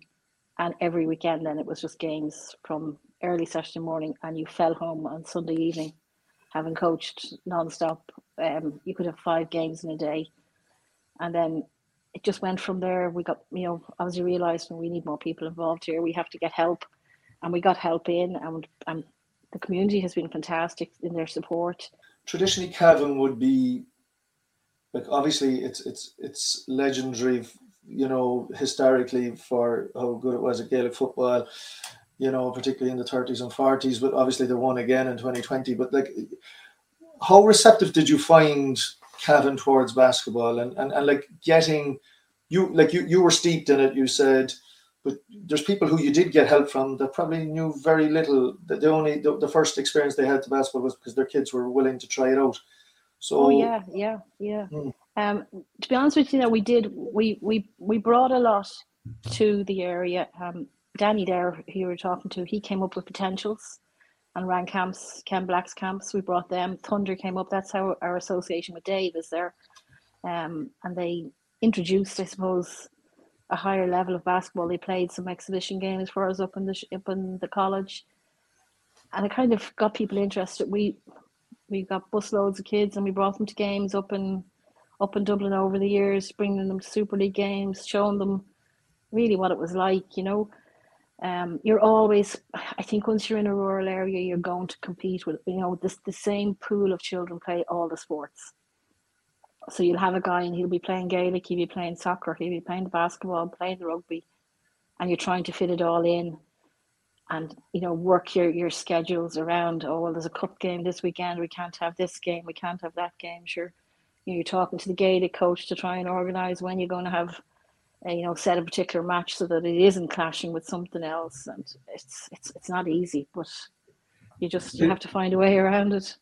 D: and every weekend. Then it was just games from early Saturday morning, and you fell home on Sunday evening, having coached non-stop. Um, you could have five games in a day, and then it just went from there. We got, you know, as realised, we need more people involved here. We have to get help and we got help in, and, and the community has been fantastic in their support.
B: Traditionally, Cavan would be like obviously it's it's it's legendary, you know, historically for how good it was at Gaelic football, you know, particularly in the 30s and 40s. But obviously, they won again in 2020. But like, how receptive did you find Cavan towards basketball and, and, and like getting you like you you were steeped in it. You said but there's people who you did get help from that probably knew very little. That the only the, the first experience they had to basketball was because their kids were willing to try it out. So
D: oh yeah, yeah, yeah. Hmm. Um, to be honest with you, now we did we we we brought a lot to the area. Um, Danny there, who you were talking to, he came up with potentials and ran camps, Ken Black's camps. We brought them. Thunder came up. That's how our association with Dave is there. Um, and they introduced, I suppose, a higher level of basketball. They played some exhibition games for us up in the up in the college, and it kind of got people interested. We we got busloads of kids and we brought them to games up in up in Dublin over the years, bringing them to Super League games, showing them really what it was like. You know, um, you're always. I think once you're in a rural area, you're going to compete with you know this the same pool of children play all the sports so you'll have a guy and he'll be playing Gaelic, he'll be playing soccer, he'll be playing basketball, playing rugby, and you're trying to fit it all in and you know work your your schedules around oh well there's a cup game this weekend we can't have this game we can't have that game sure you know, you're talking to the Gaelic coach to try and organize when you're going to have a, you know set a particular match so that it isn't clashing with something else and it's it's it's not easy but you just you have to find a way around it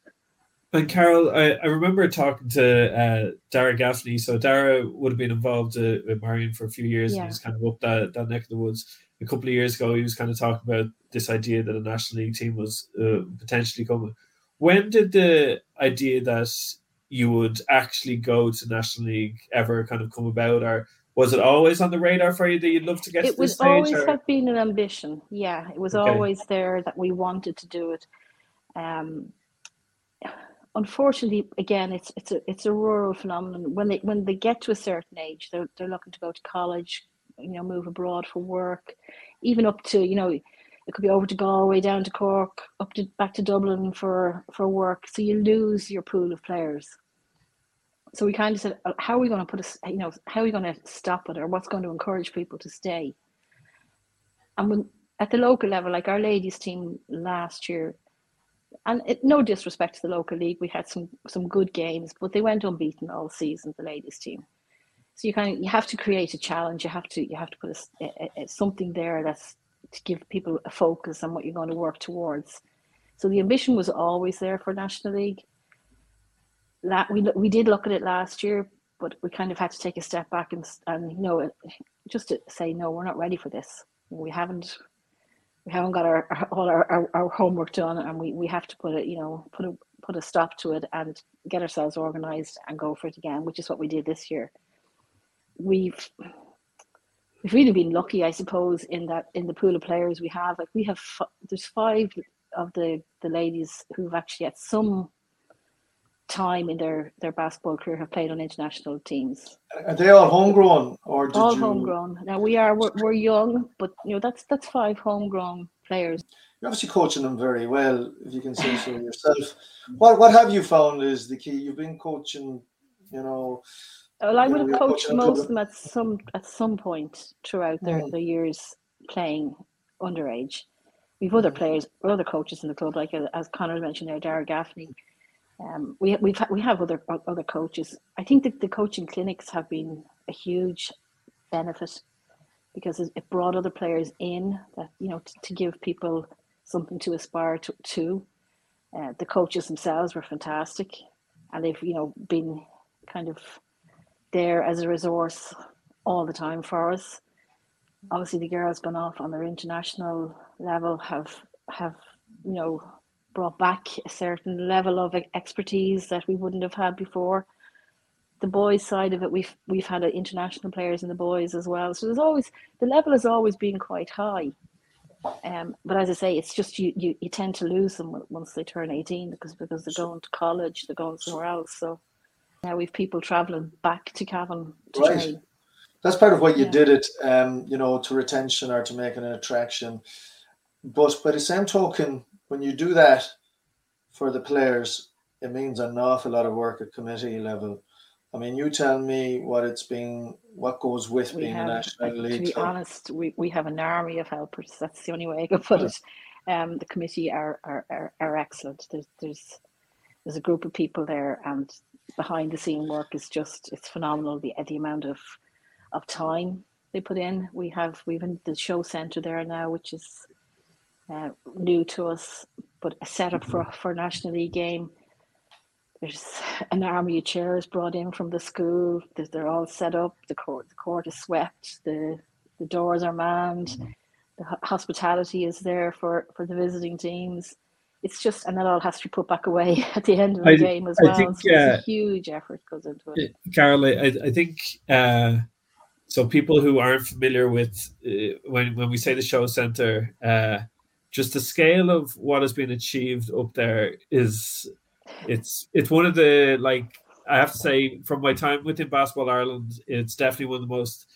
A: and Carol, I, I remember talking to uh, Dara Gaffney. So Dara would have been involved uh, with Marian for a few years yeah. and was kind of up that, that neck of the woods. A couple of years ago, he was kind of talking about this idea that a National League team was uh, potentially coming. When did the idea that you would actually go to National League ever kind of come about? Or was it always on the radar for you that you'd love to get
D: it
A: to
D: would always or? have been an ambition. Yeah, it was okay. always there that we wanted to do it. Um, unfortunately, again, it's it's a it's a rural phenomenon. When they when they get to a certain age, they're they're looking to go to college, you know, move abroad for work, even up to you know, it could be over to Galway, down to Cork, up to back to Dublin for for work. So you lose your pool of players. So we kind of said, uh, how are we going to put a, you know, how are we going to stop it, or what's going to encourage people to stay? And when at the local level, like our ladies team last year, and it, no disrespect to the local league, we had some some good games, but they went unbeaten all season. The ladies team, so you kind of you have to create a challenge. You have to you have to put a, a, a, something there that's to give people a focus on what you're going to work towards. So the ambition was always there for National League. La- we we did look at it last year, but we kind of had to take a step back and and you know just to say no, we're not ready for this. We haven't we haven't got our, our all our, our, our, homework done, and we, we have to put it, you know, put a put a stop to it and get ourselves organised and go for it again, which is what we did this year. We've we've really been lucky, I suppose, in that in the pool of players we have. Like we have, there's five of the the ladies who've actually at some time in their their basketball career have played on international teams.
B: Are they all homegrown or
D: all
B: you...
D: homegrown? Now we are we're, we're, young, but you know that's that's five homegrown players.
B: You're obviously coaching them very well, if you can say so yourself. What what have you found is the key? You've been coaching, you know.
D: Well, I would have coached most of them at some at some point throughout their, mm. their years playing underage. We've other mm. players, other coaches in the club, like uh, as Connor mentioned there, Dara Gaffney. Um, we we've we have other other coaches. I think that the coaching clinics have been a huge benefit because it brought other players in that you know to, to give people something to aspire to. to. Uh, the coaches themselves were fantastic, and they've you know been kind of there as a resource all the time for us. Obviously, the girls gone off on their international level have have you know brought back a certain level of expertise that we wouldn't have had before. The boys' side of it, we've we've had international players in the boys as well. So there's always the level has always been quite high. Um, but as I say, it's just you, you you tend to lose them once they turn 18 because because they're going to college, they're going somewhere else. So now we've people travelling back to Cavan to right. train.
B: That's part of what you yeah. did it, um, you know, to retention or to make an attraction. But by the same token, when you do that for the players, it means an awful lot of work at committee level. I mean, you tell me what it's been, what goes with we being have, a national league.
D: To be club. honest, we, we have an army of helpers. That's the only way I can put yeah. it. Um, the committee are, are, are, are excellent. There's, there's there's a group of people there, and behind the scene work is just it's phenomenal. The the amount of of time they put in. We have we've in the show center there now, which is uh, new to us, but a setup for for a national league game. There's an army of chairs brought in from the school. They're all set up. The court the court is swept. The the doors are manned. The hospitality is there for for the visiting teams. It's just, and that all has to be put back away at the end of the I, game as I well. Think, so uh, a huge effort goes into it.
A: Carol, I, I think uh, so. People who aren't familiar with uh, when when we say the show center, uh, just the scale of what has been achieved up there is it's it's one of the like I have to say from my time within Basketball Ireland, it's definitely one of the most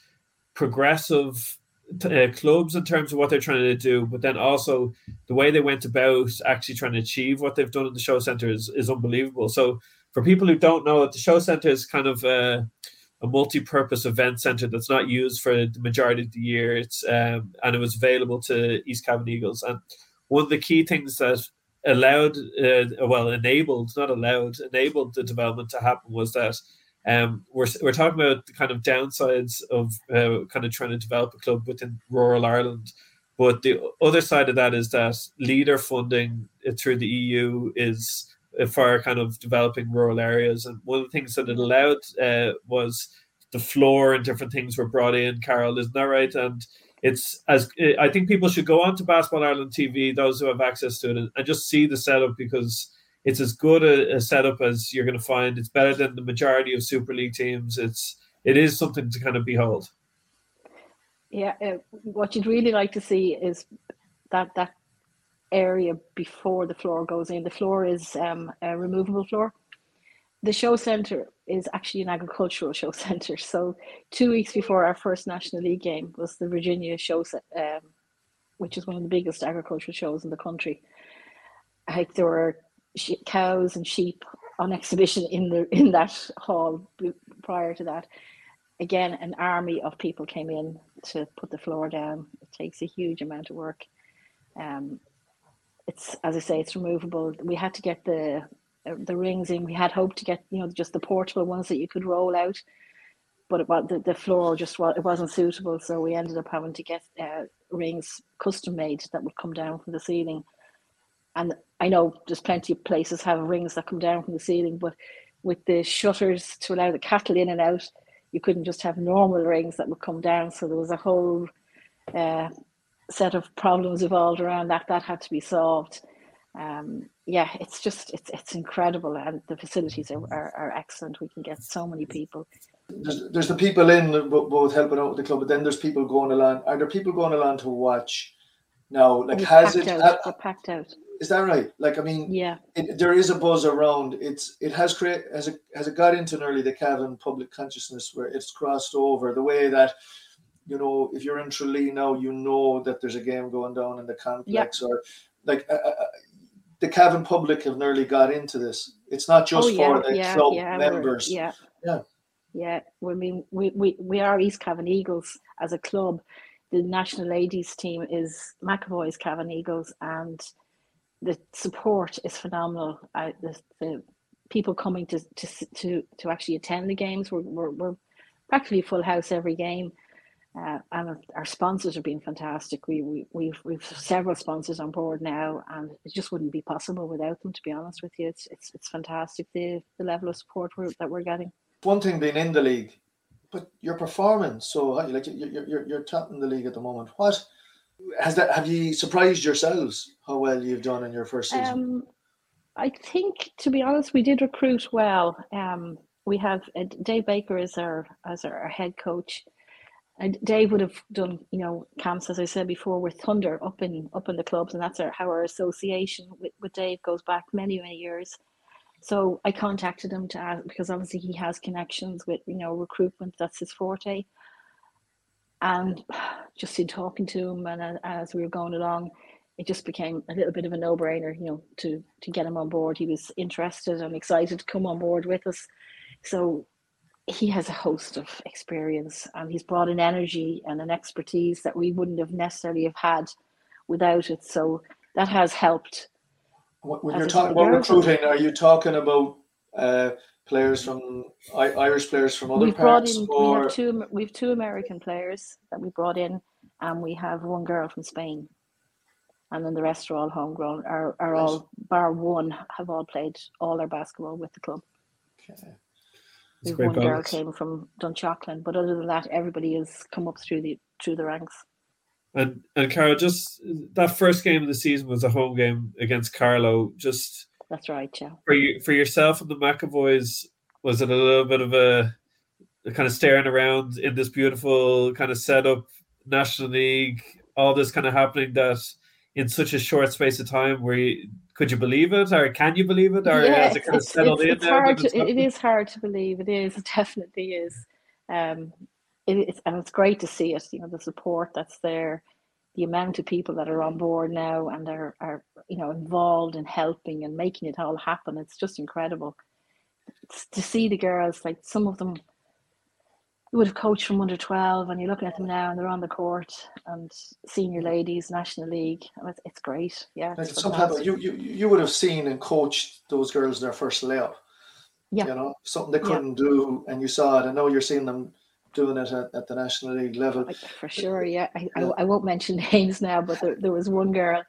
A: progressive uh, clubs in terms of what they're trying to do, but then also the way they went about actually trying to achieve what they've done in the show center is, is unbelievable. So for people who don't know, the show center is kind of a, a multi-purpose event center that's not used for the majority of the year. It's um, and it was available to East Cavan Eagles. And one of the key things that allowed, uh, well, enabled, not allowed, enabled the development to happen was that um, we're, we're talking about the kind of downsides of uh, kind of trying to develop a club within rural Ireland. But the other side of that is that leader funding through the EU is for kind of developing rural areas. And one of the things that it allowed uh, was the floor and different things were brought in. Carol, isn't that right? And it's as I think people should go on to Basketball Ireland TV, those who have access to it, and, and just see the setup because it's as good a, a setup as you're going to find. It's better than the majority of Super League teams. It's it is something to kind of behold.
D: Yeah, uh, what you'd really like to see is that that area before the floor goes in. The floor is um, a removable floor. The show centre is actually an agricultural show centre. So two weeks before our first National League game was the Virginia show, um, which is one of the biggest agricultural shows in the country. Like there were cows and sheep on exhibition in the in that hall prior to that. Again, an army of people came in to put the floor down. It takes a huge amount of work. Um, it's as I say, it's removable. We had to get the the rings in. We had hoped to get you know just the portable ones that you could roll out, but it, the, the floor just it wasn't suitable. So we ended up having to get uh, rings custom made that would come down from the ceiling. And I know there's plenty of places have rings that come down from the ceiling, but with the shutters to allow the cattle in and out, you couldn't just have normal rings that would come down. So there was a whole uh, set of problems evolved around that. That had to be solved. Um, yeah, it's just it's it's incredible, and the facilities are, are, are excellent. We can get so many people.
B: There's, there's the people in both helping out with the club, but then there's people going along. Are there people going along to watch now? Like, has it?
D: Out. Ha, packed out.
B: Is that right? Like, I mean,
D: yeah,
B: it, there is a buzz around. It's it has created has it has it got into nearly the Cavan public consciousness where it's crossed over the way that you know if you're in Tralee now, you know that there's a game going down in the complex or like uh, uh, uh, the Cavan public have nearly got into this. It's not just oh, yeah, for the
D: yeah,
B: club
D: yeah,
B: members.
D: Yeah,
B: yeah,
D: yeah. I mean, we, we we are East Cavan Eagles as a club. The national ladies team is McAvoy's Cavan Eagles, and the support is phenomenal. I, the, the people coming to, to to to actually attend the games. We're we're, we're practically full house every game. Uh, and our sponsors are being fantastic. We, we we've we've several sponsors on board now, and it just wouldn't be possible without them. To be honest with you, it's it's, it's fantastic the the level of support we're, that we're getting.
B: One thing being in the league, but your performance. So like you're you're you're top in the league at the moment. What has that? Have you surprised yourselves how well you've done in your first season?
D: Um, I think, to be honest, we did recruit well. Um, we have uh, Dave Baker as our as our head coach and Dave would have done, you know, camps as I said before with Thunder up in up in the clubs, and that's our, how our association with, with Dave goes back many many years. So I contacted him to ask because obviously he has connections with you know recruitment. That's his forte. And just in talking to him, and uh, as we were going along, it just became a little bit of a no-brainer, you know, to to get him on board. He was interested and excited to come on board with us. So he has a host of experience and he's brought an energy and an expertise that we wouldn't have necessarily have had without it. So that has helped.
B: When you're talking about recruiting, are you talking about uh, players from Irish players from other
D: we've
B: parts?
D: Brought in, or... We have two. We have two American players that we brought in, and we have one girl from Spain, and then the rest are all homegrown. Are are all bar one have all played all their basketball with the club.
B: Okay
D: one girl came from Dunshaughlin, but other than that, everybody has come up through the through the ranks.
A: And and Carol, just that first game of the season was a home game against Carlow. Just
D: that's right, yeah.
A: For you, for yourself and the McAvoys, was it a little bit of a, a kind of staring around in this beautiful kind of setup, National League, all this kind of happening that in such a short space of time where you, could you believe it? Or can you believe it? Or yeah, has it kind of settled
D: it's,
A: in
D: it's hard to, it is hard to believe. It is. It definitely is. Um it is and it's great to see it you know the support that's there the amount of people that are on board now and are, are you know involved in helping and making it all happen. It's just incredible. It's to see the girls like some of them would have coached from under 12 and you're looking at them now and they're on the court and senior ladies national league. Oh, it's, it's great. Yeah
B: like sometimes you, you you would have seen and coached those girls their first layup.
D: Yeah.
B: You know something they couldn't yeah. do and you saw it. I know you're seeing them doing it at, at the national league level.
D: For sure yeah. I, yeah. I, I, won't mention names now but there, there was one girl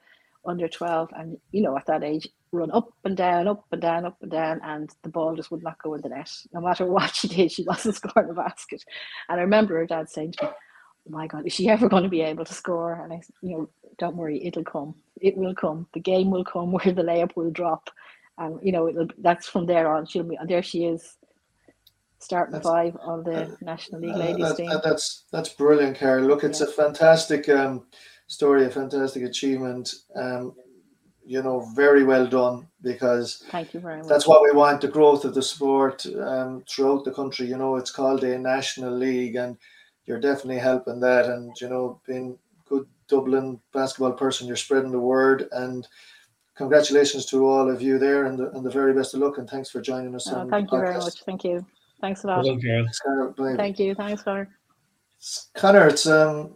D: under 12 and you know at that age run up and down up and down up and down and the ball just would not go in the net. No matter what she did she wasn't scoring a basket. And i remember her dad saying to me oh my god is she ever going to be able to score? And i you know don't worry it'll come. It will come. The game will come where the layup will drop. And you know it'll that's from there on. She'll be and there she is starting that's, five on the uh, national league ladies uh, that, team.
B: that's that's brilliant carol look it's yeah. a fantastic um story, a fantastic achievement. Um, you know, very well done because
D: thank you very much.
B: That's what we want: the growth of the sport um, throughout the country. You know, it's called a national league, and you're definitely helping that. And you know, being good Dublin basketball person, you're spreading the word. And congratulations to all of you there, and the, and the very best of luck. And thanks for joining us.
D: Oh, thank you very much. Thank you. Thanks a lot. Well, thank you. Thanks, Connor.
B: Connor, it's um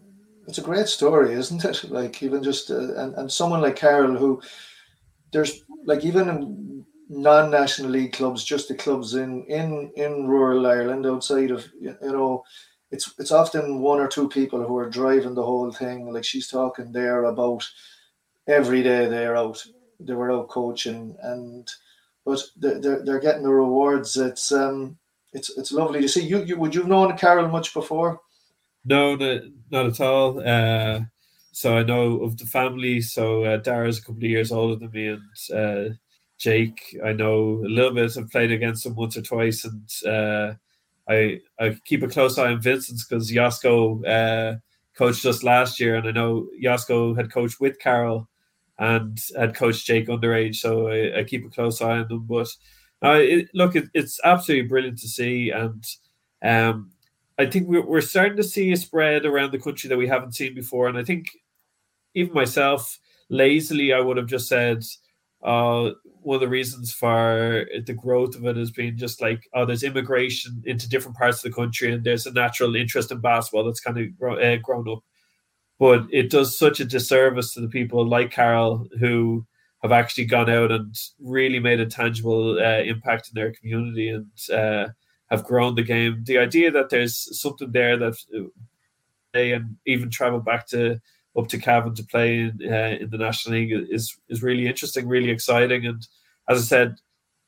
B: it's a great story, isn't it? Like even just uh, and and someone like Carol who there's like even non-national league clubs, just the clubs in in in rural Ireland outside of you know it's it's often one or two people who are driving the whole thing. Like she's talking there about every day they're out, they were out coaching, and but they're they're getting the rewards. It's um it's it's lovely to see. You you would you've known Carol much before?
A: No, not, not at all. Uh, so I know of the family. So uh, Dara's a couple of years older than me, and uh, Jake, I know a little bit. I've played against him once or twice, and uh, I I keep a close eye on Vincent's because Josko uh, coached us last year, and I know Josko had coached with Carol and had coached Jake underage, so I, I keep a close eye on them. But uh, it, look, it, it's absolutely brilliant to see, and um, I think we're, we're starting to see a spread around the country that we haven't seen before. And I think even myself, lazily, I would have just said uh, one of the reasons for the growth of it has been just like, oh, there's immigration into different parts of the country, and there's a natural interest in basketball that's kind of grow, uh, grown up. But it does such a disservice to the people like Carol who have actually gone out and really made a tangible uh, impact in their community and uh, have grown the game. The idea that there's something there that they and even travel back to up to Cavan to play in, uh, in the National League is is really interesting, really exciting. And as I said,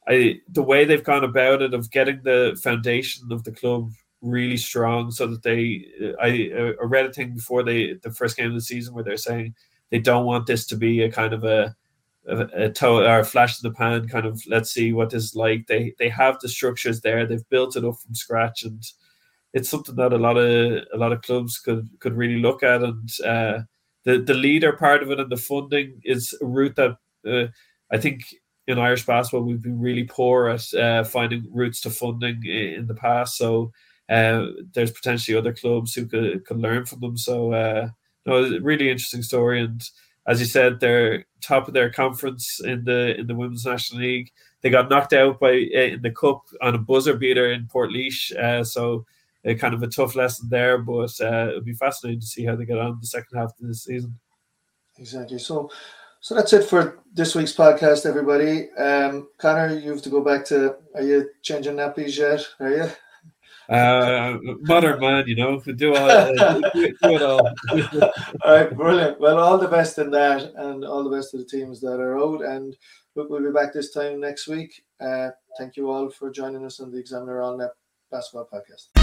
A: I the way they've gone about it of getting the foundation of the club really strong, so that they I, I read a thing before they the first game of the season where they're saying they don't want this to be a kind of a a, toe or a flash in the pan kind of let's see what this is like. They they have the structures there. They've built it up from scratch, and it's something that a lot of a lot of clubs could could really look at. And uh, the the leader part of it and the funding is a route that uh, I think in Irish basketball we've been really poor at uh, finding routes to funding in the past. So uh, there's potentially other clubs who could could learn from them. So uh, no, really interesting story and as you said, they're top of their conference in the in the women's national league. They got knocked out by eh, in the cup on a buzzer beater in Portlaoise, uh, so uh, kind of a tough lesson there. But uh, it'll be fascinating to see how they get on the second half of the season.
B: Exactly. So, so that's it for this week's podcast, everybody. Um, Connor, you have to go back to. Are you changing nappies yet? Are you?
A: Uh, modern man, you know, do all, uh, do, it all.
B: all right, brilliant. Well, all the best in that, and all the best to the teams that are out. And we'll be back this time next week. Uh, thank you all for joining us on the Examiner All Net Basketball Podcast.